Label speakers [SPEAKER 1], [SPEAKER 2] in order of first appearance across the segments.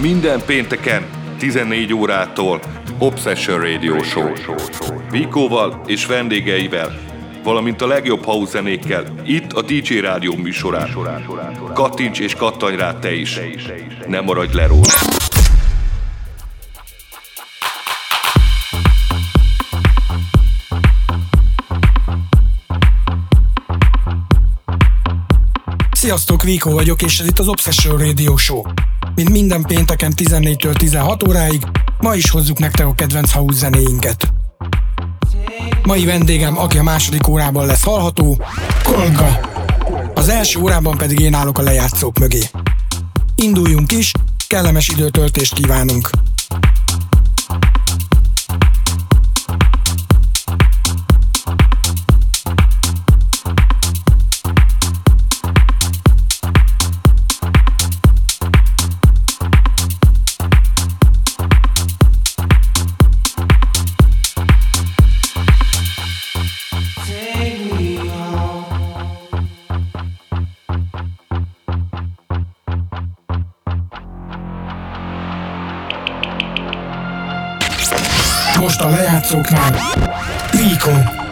[SPEAKER 1] Minden pénteken 14 órától Obsession Radio Show. Vikóval és vendégeivel, valamint a legjobb house zenékkel itt a DJ Rádió műsorán. Kattints és kattanj rá te is. Ne maradj le róla.
[SPEAKER 2] Sziasztok, Viko vagyok, és ez itt az Obsession Radio Show. Mint minden pénteken 14-től 16 óráig, ma is hozzuk nektek a kedvenc house zenéinket. Mai vendégem, aki a második órában lesz hallható, Kolga. Az első órában pedig én állok a lejátszók mögé. Induljunk is, kellemes időtöltést kívánunk! Most a lejátszóknál Rico.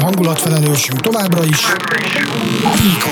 [SPEAKER 3] Hangulatfelelősünk továbbra is Vico.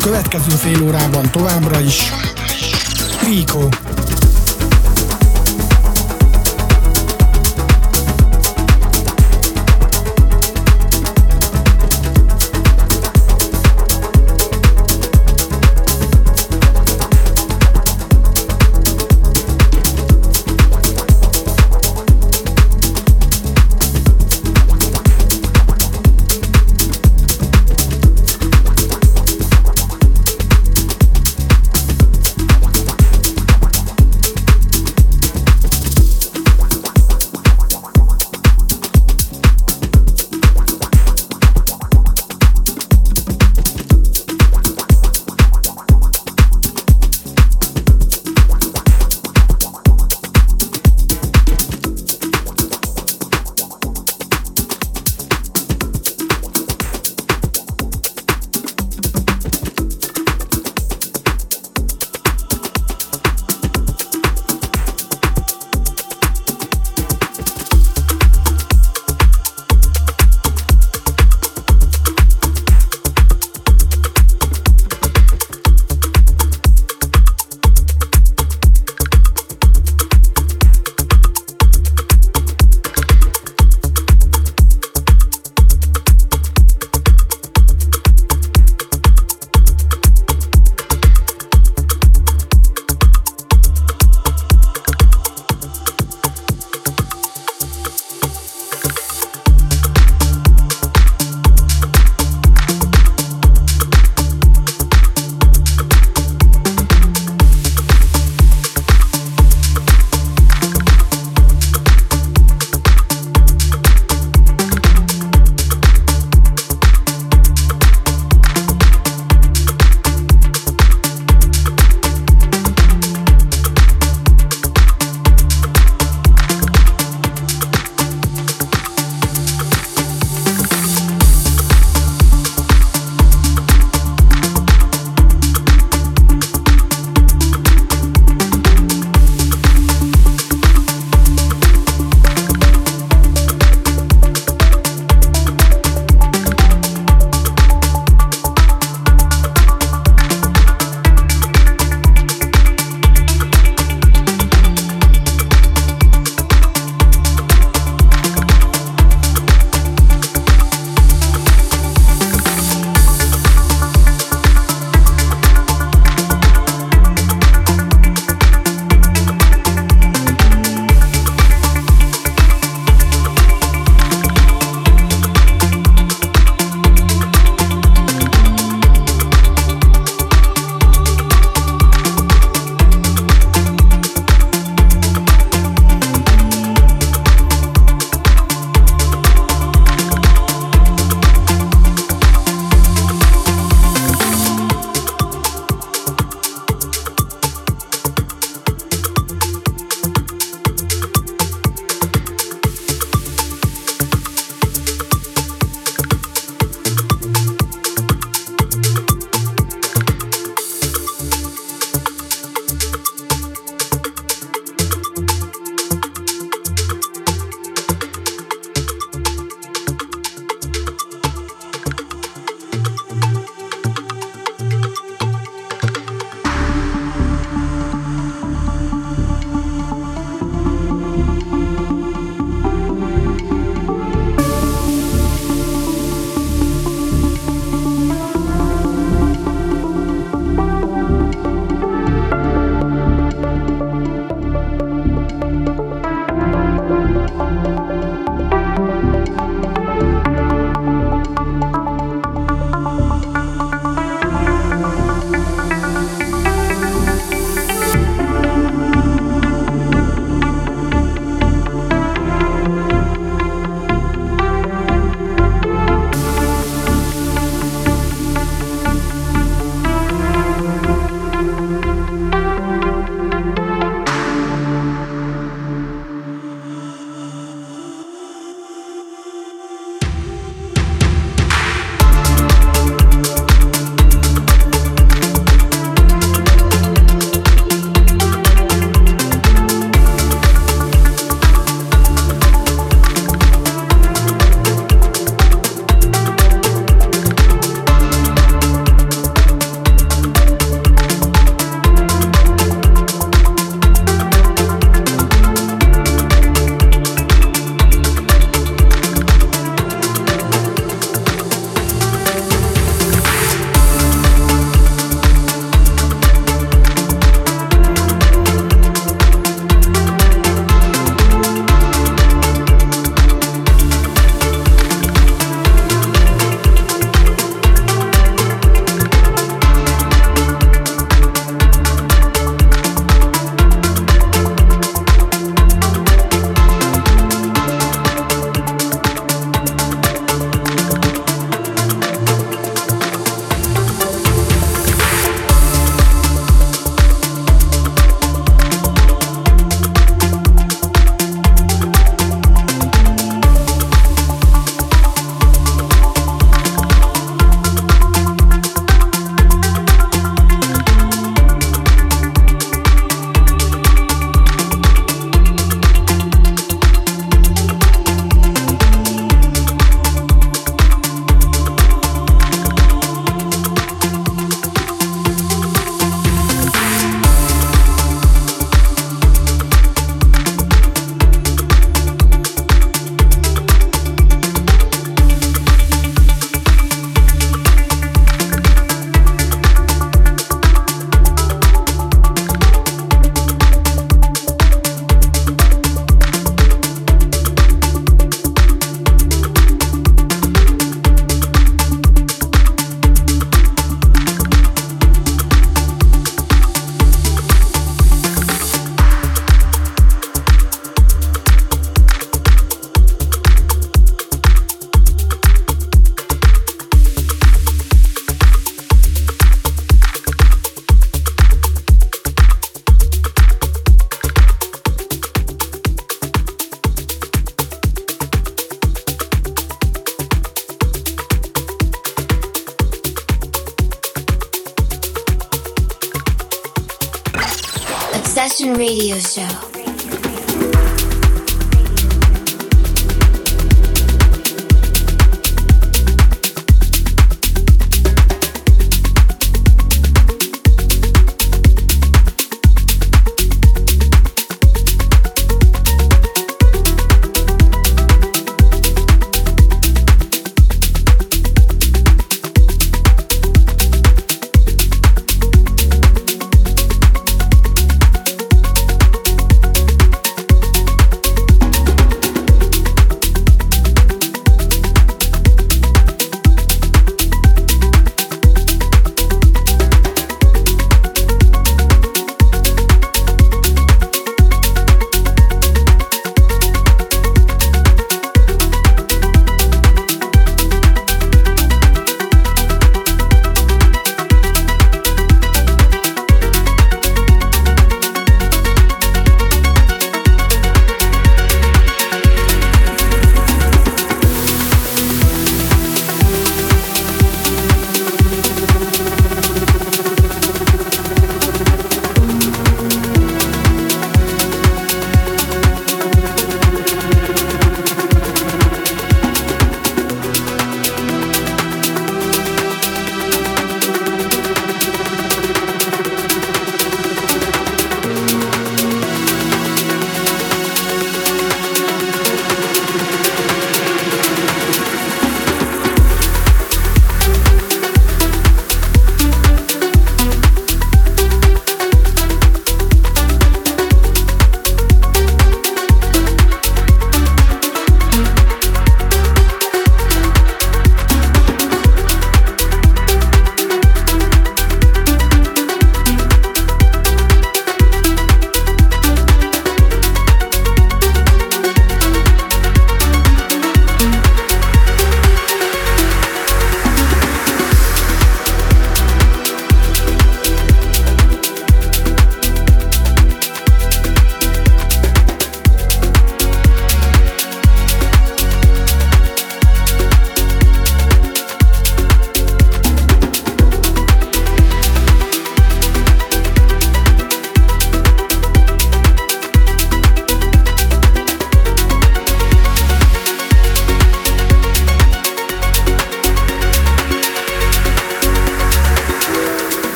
[SPEAKER 3] Következő fél órában továbbra is Vico.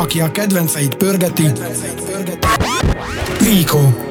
[SPEAKER 3] Aki a kedvenceit pörgeti, Vico.
[SPEAKER 4] Obsession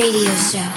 [SPEAKER 4] Radio Show.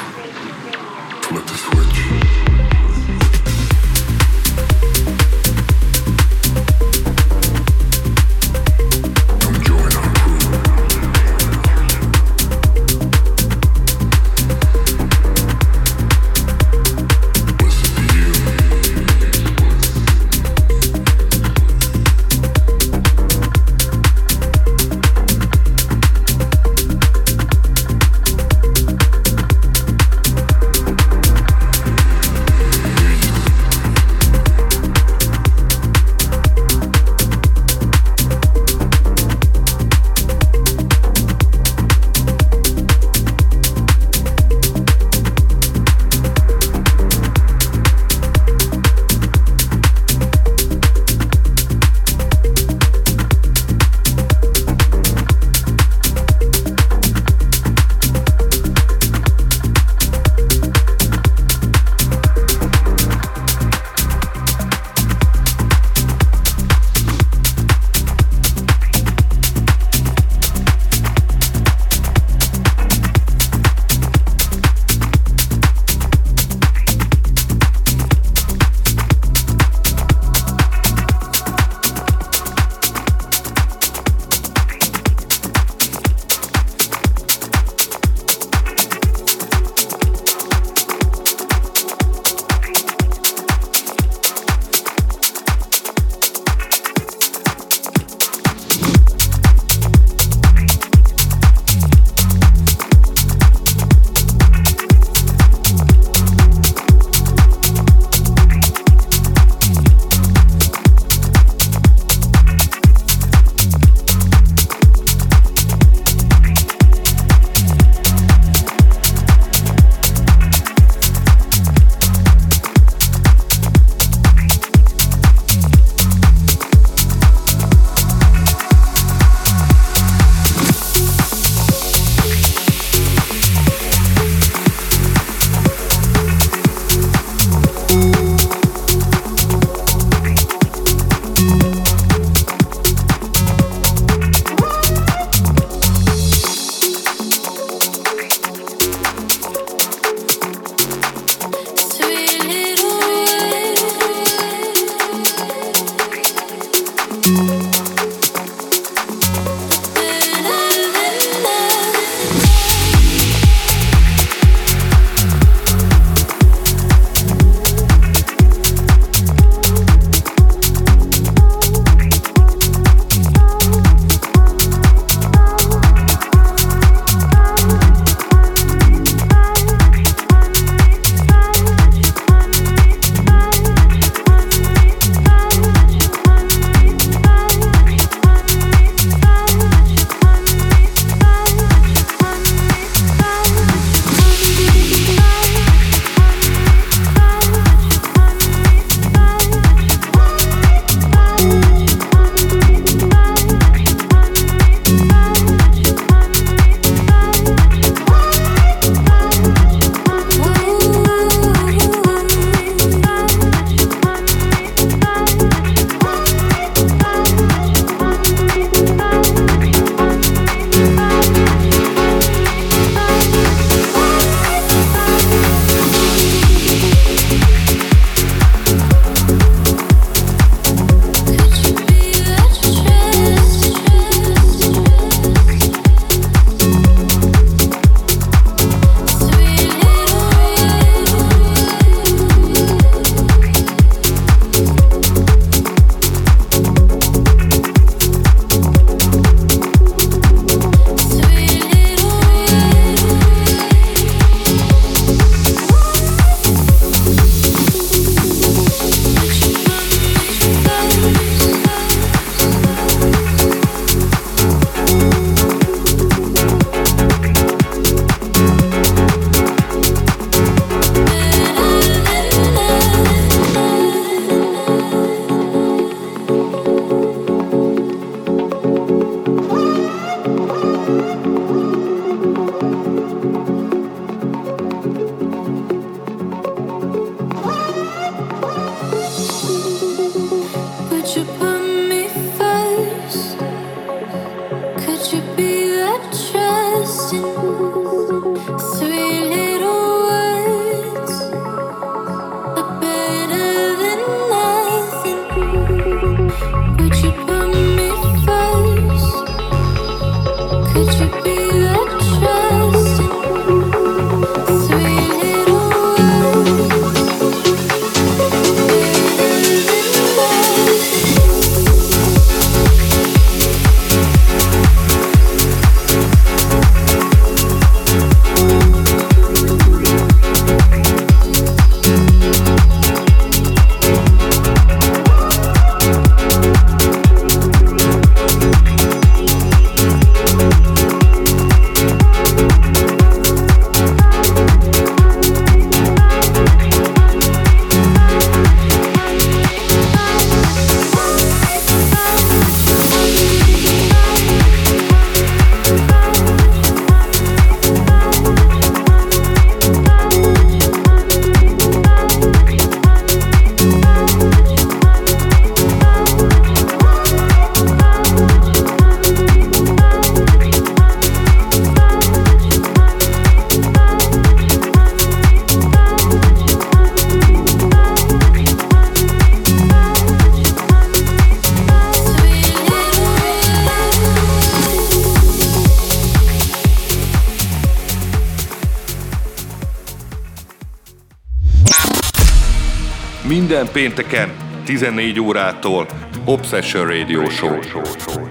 [SPEAKER 1] Pénteken 14 órától Obsession Radio Show.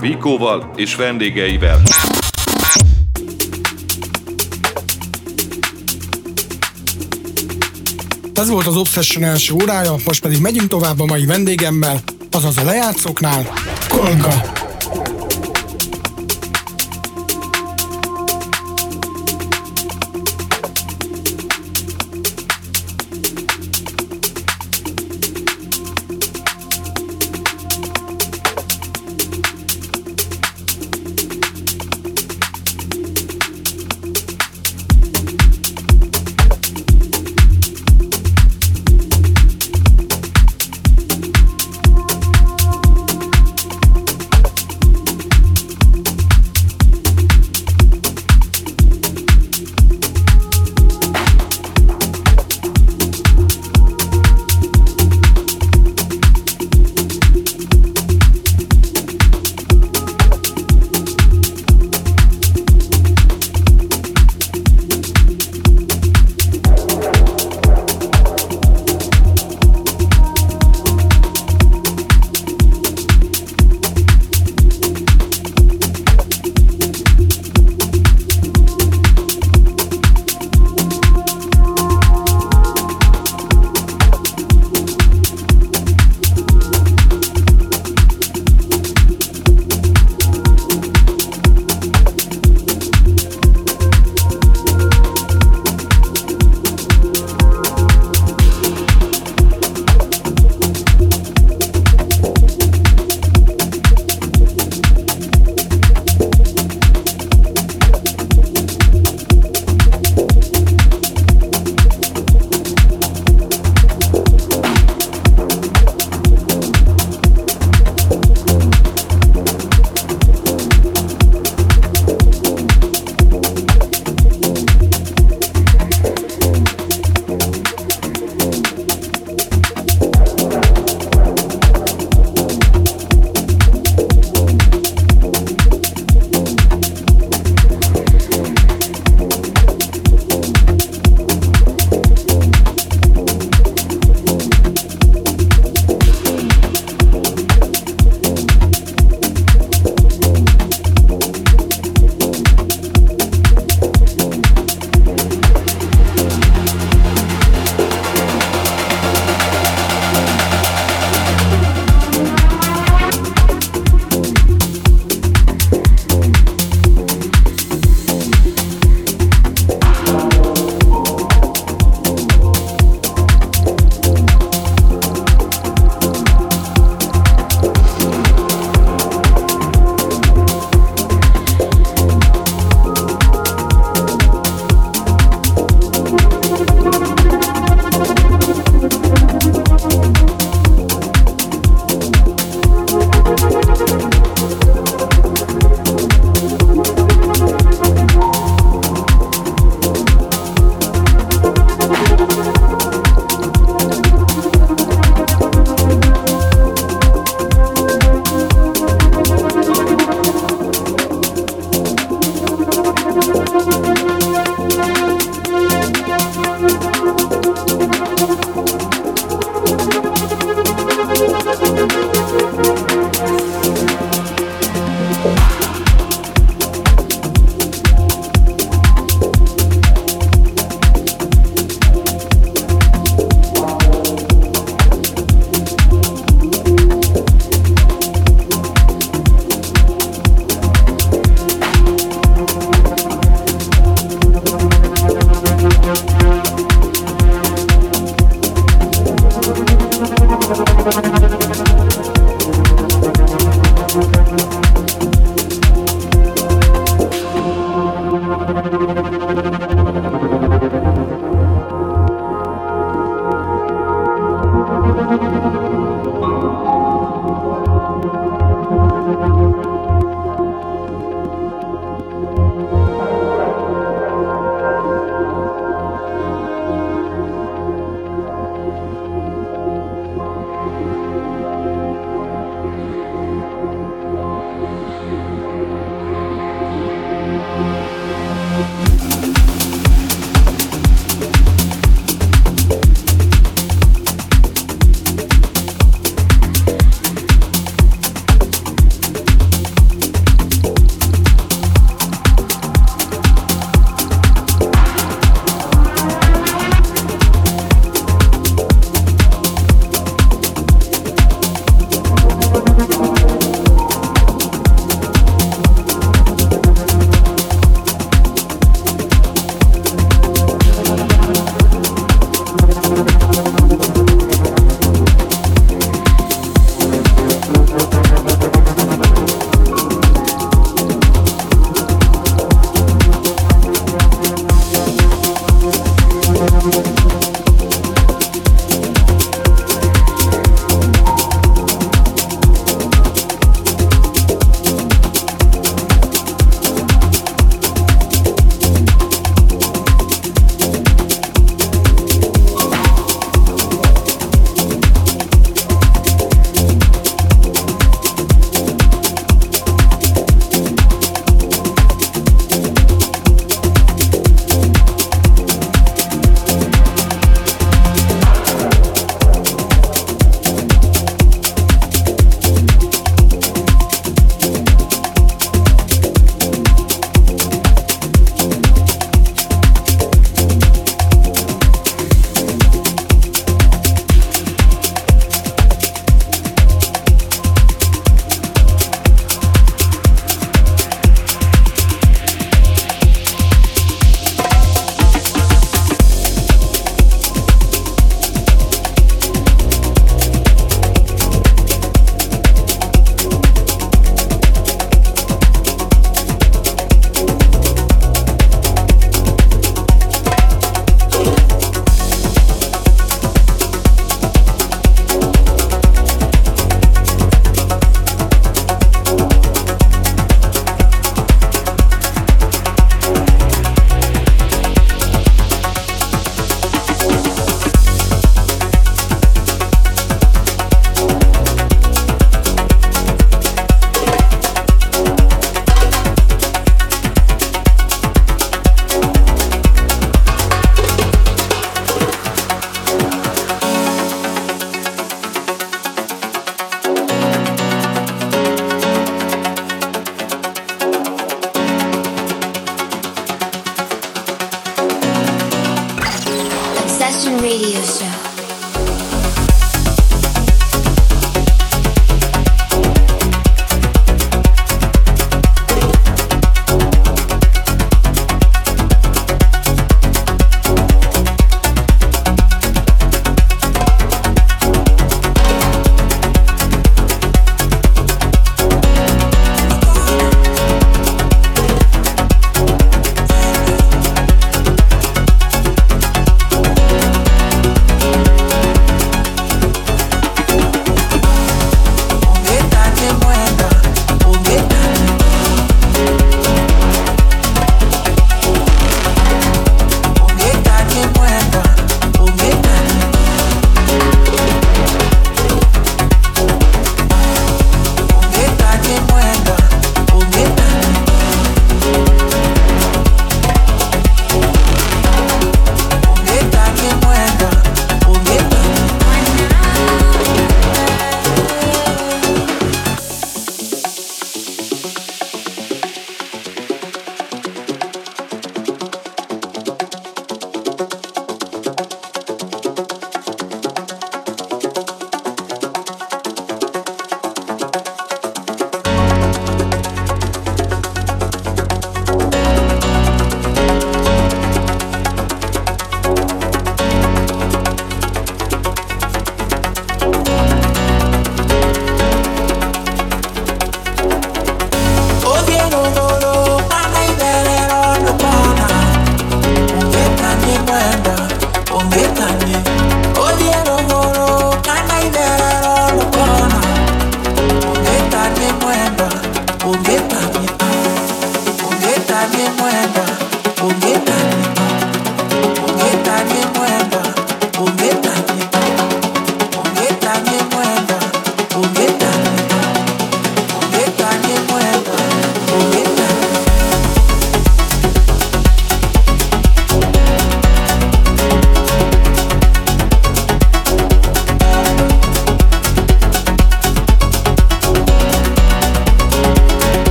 [SPEAKER 1] Vikóval és vendégeivel.
[SPEAKER 3] Ez volt az Obsession első órája, most pedig megyünk tovább a mai vendégemmel, azaz a lejátszóknál, Kolga.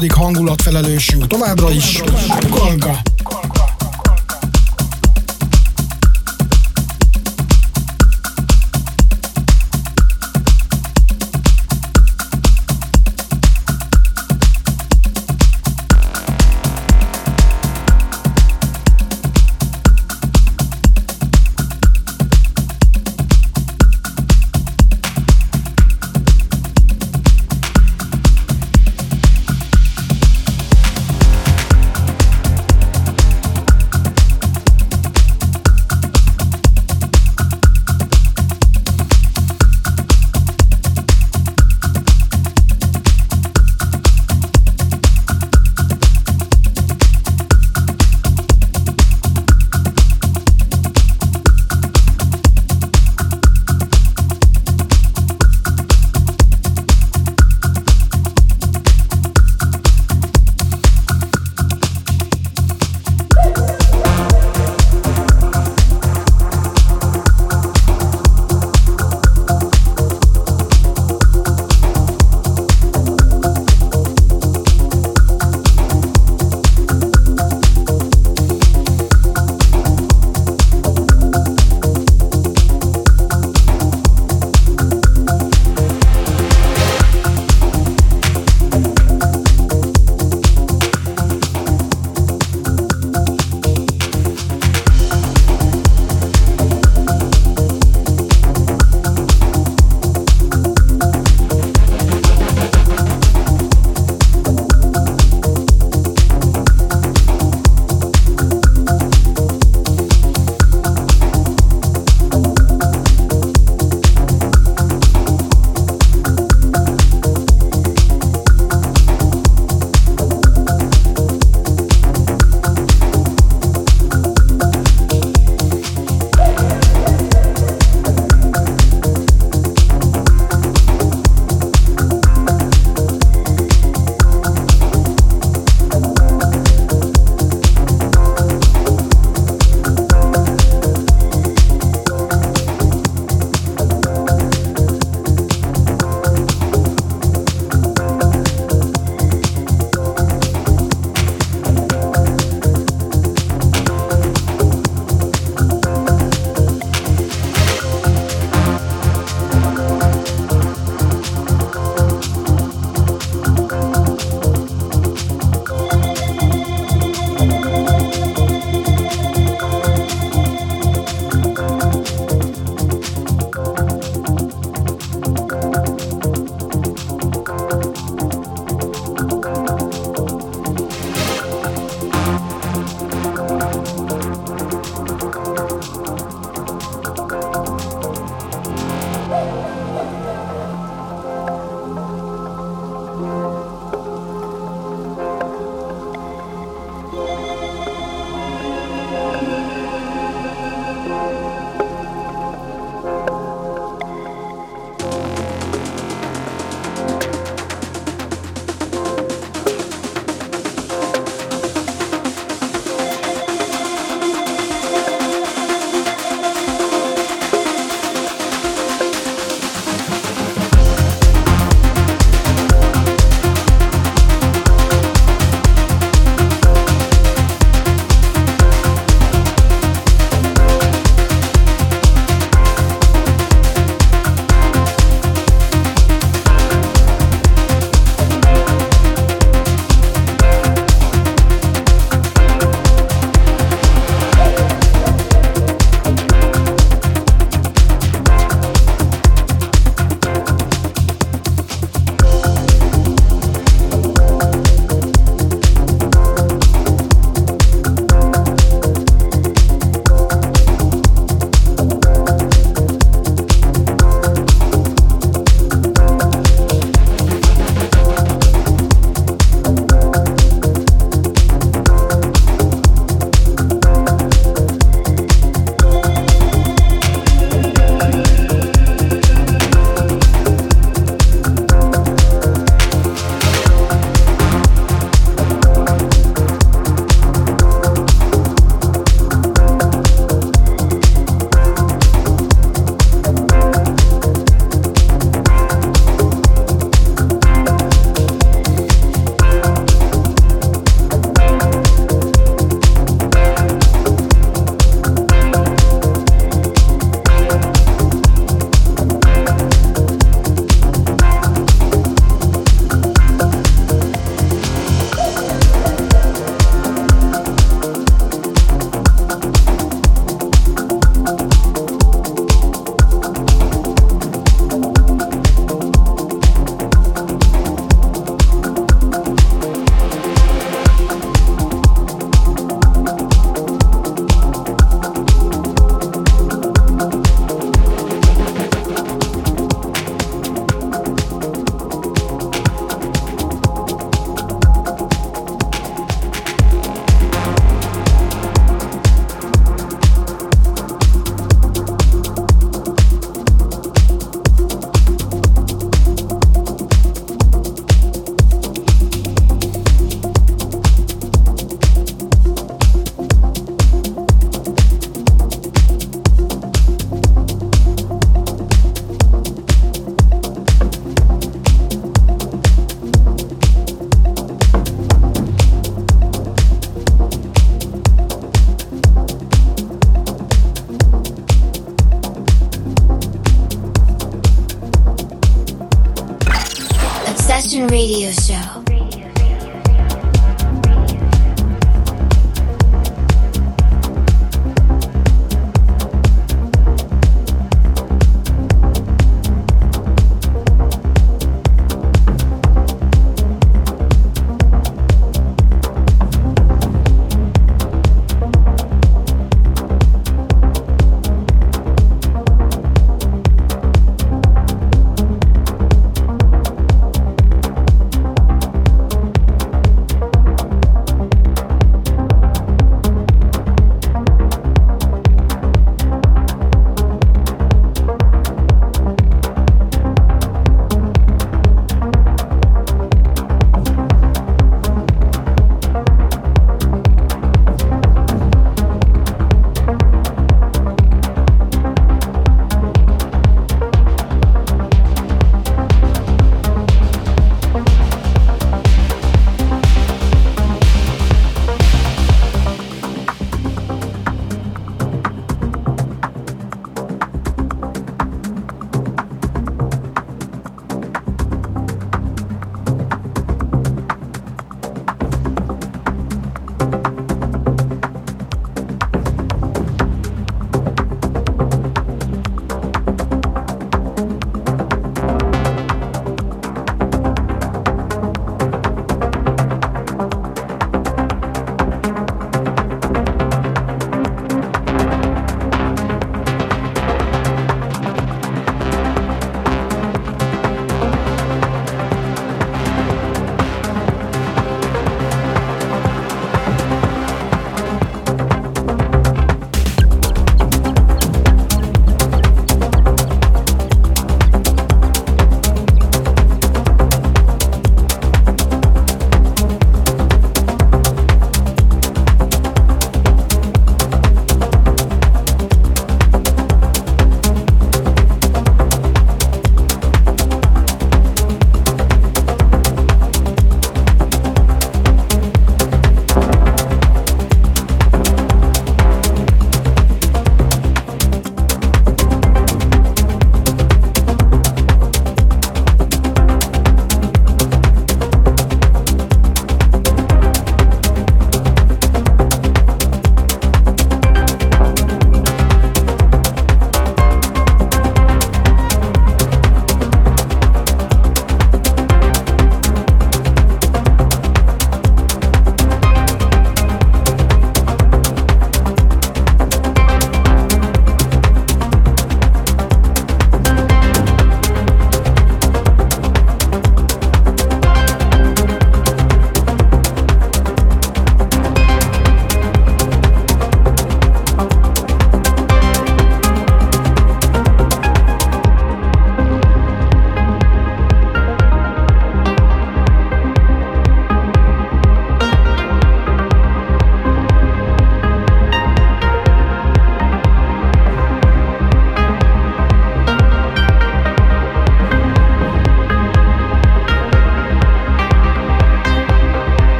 [SPEAKER 3] Mai második hangulatfelelősünk továbbra is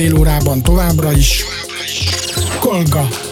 [SPEAKER 5] fél órában továbbra is Kolga.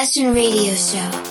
[SPEAKER 6] Obsession Radio Show.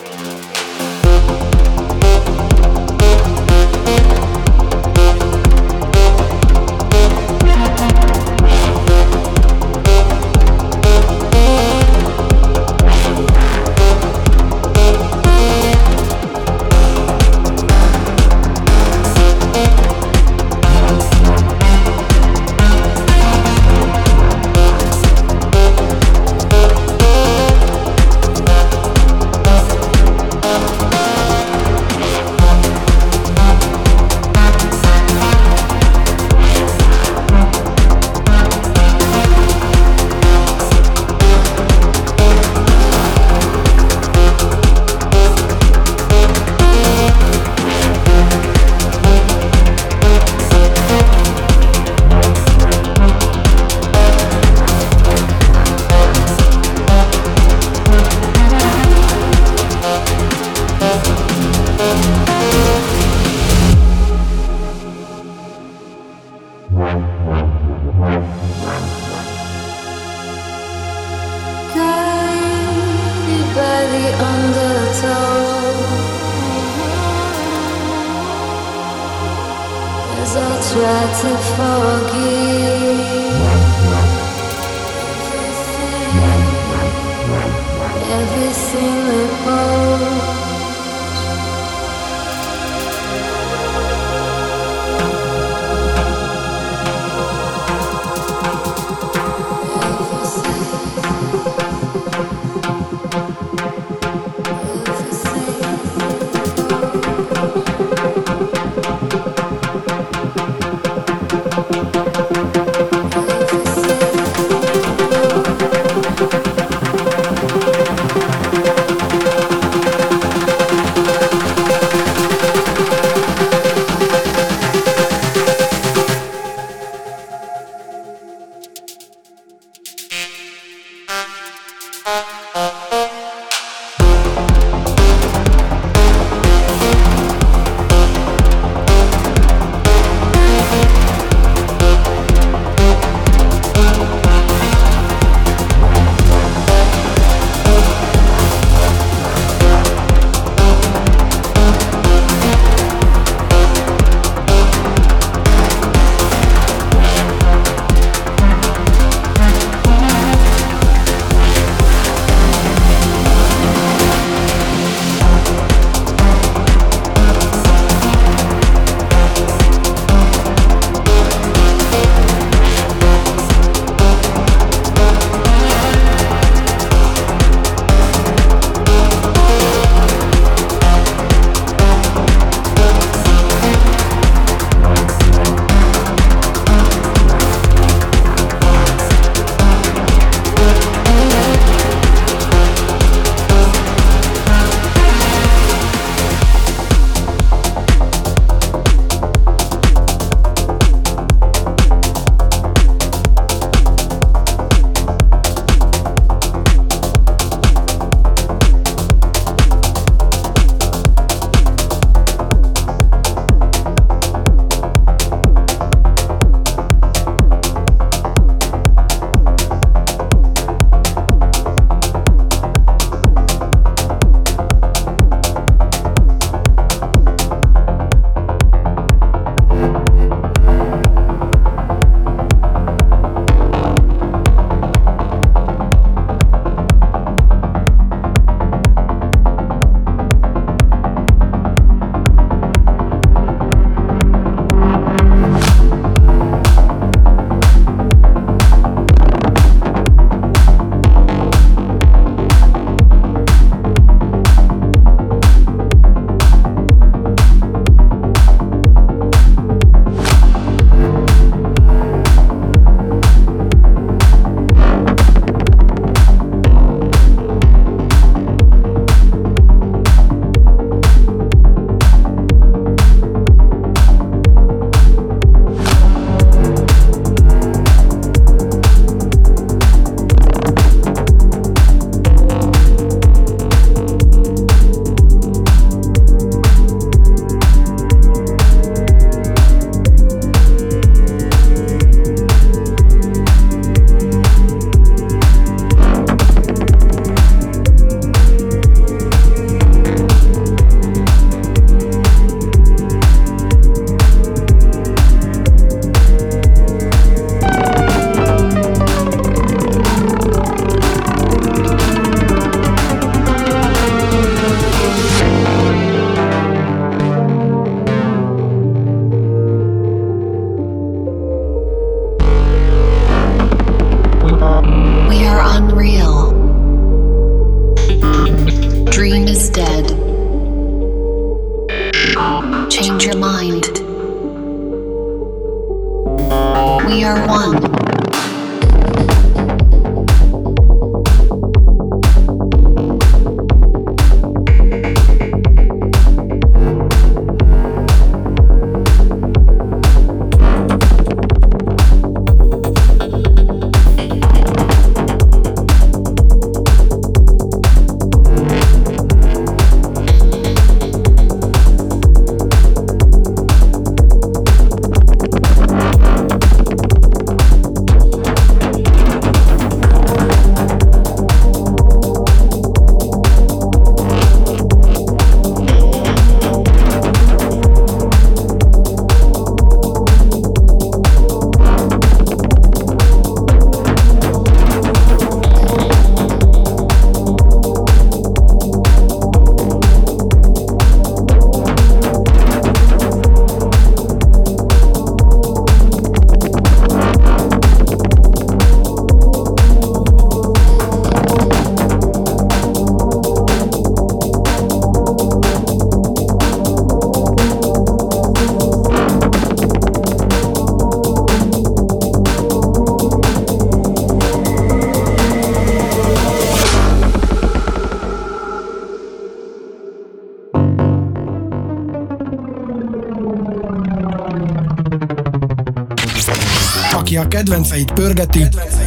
[SPEAKER 3] Kedvenceit pörgeti, Kolga.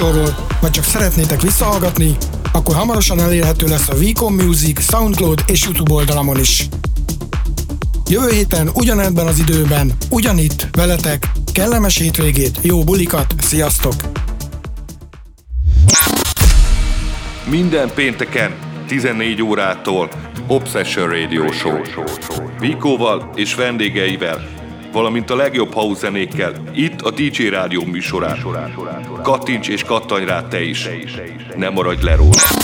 [SPEAKER 3] Műsorról, vagy csak szeretnétek visszahallgatni, akkor hamarosan elérhető lesz a Vicom Music, Soundcloud és YouTube oldalamon is. Jövő héten ugyanebben az időben, ugyanitt, veletek, kellemes hétvégét, jó bulikat, sziasztok!
[SPEAKER 1] Minden pénteken 14 órától Obsession Radio Show. Vikóval és vendégeivel, valamint a legjobb house zenékkel, itt a DJ Rádió műsorán. Kattints és kattanj rá te is. Ne maradj le róla.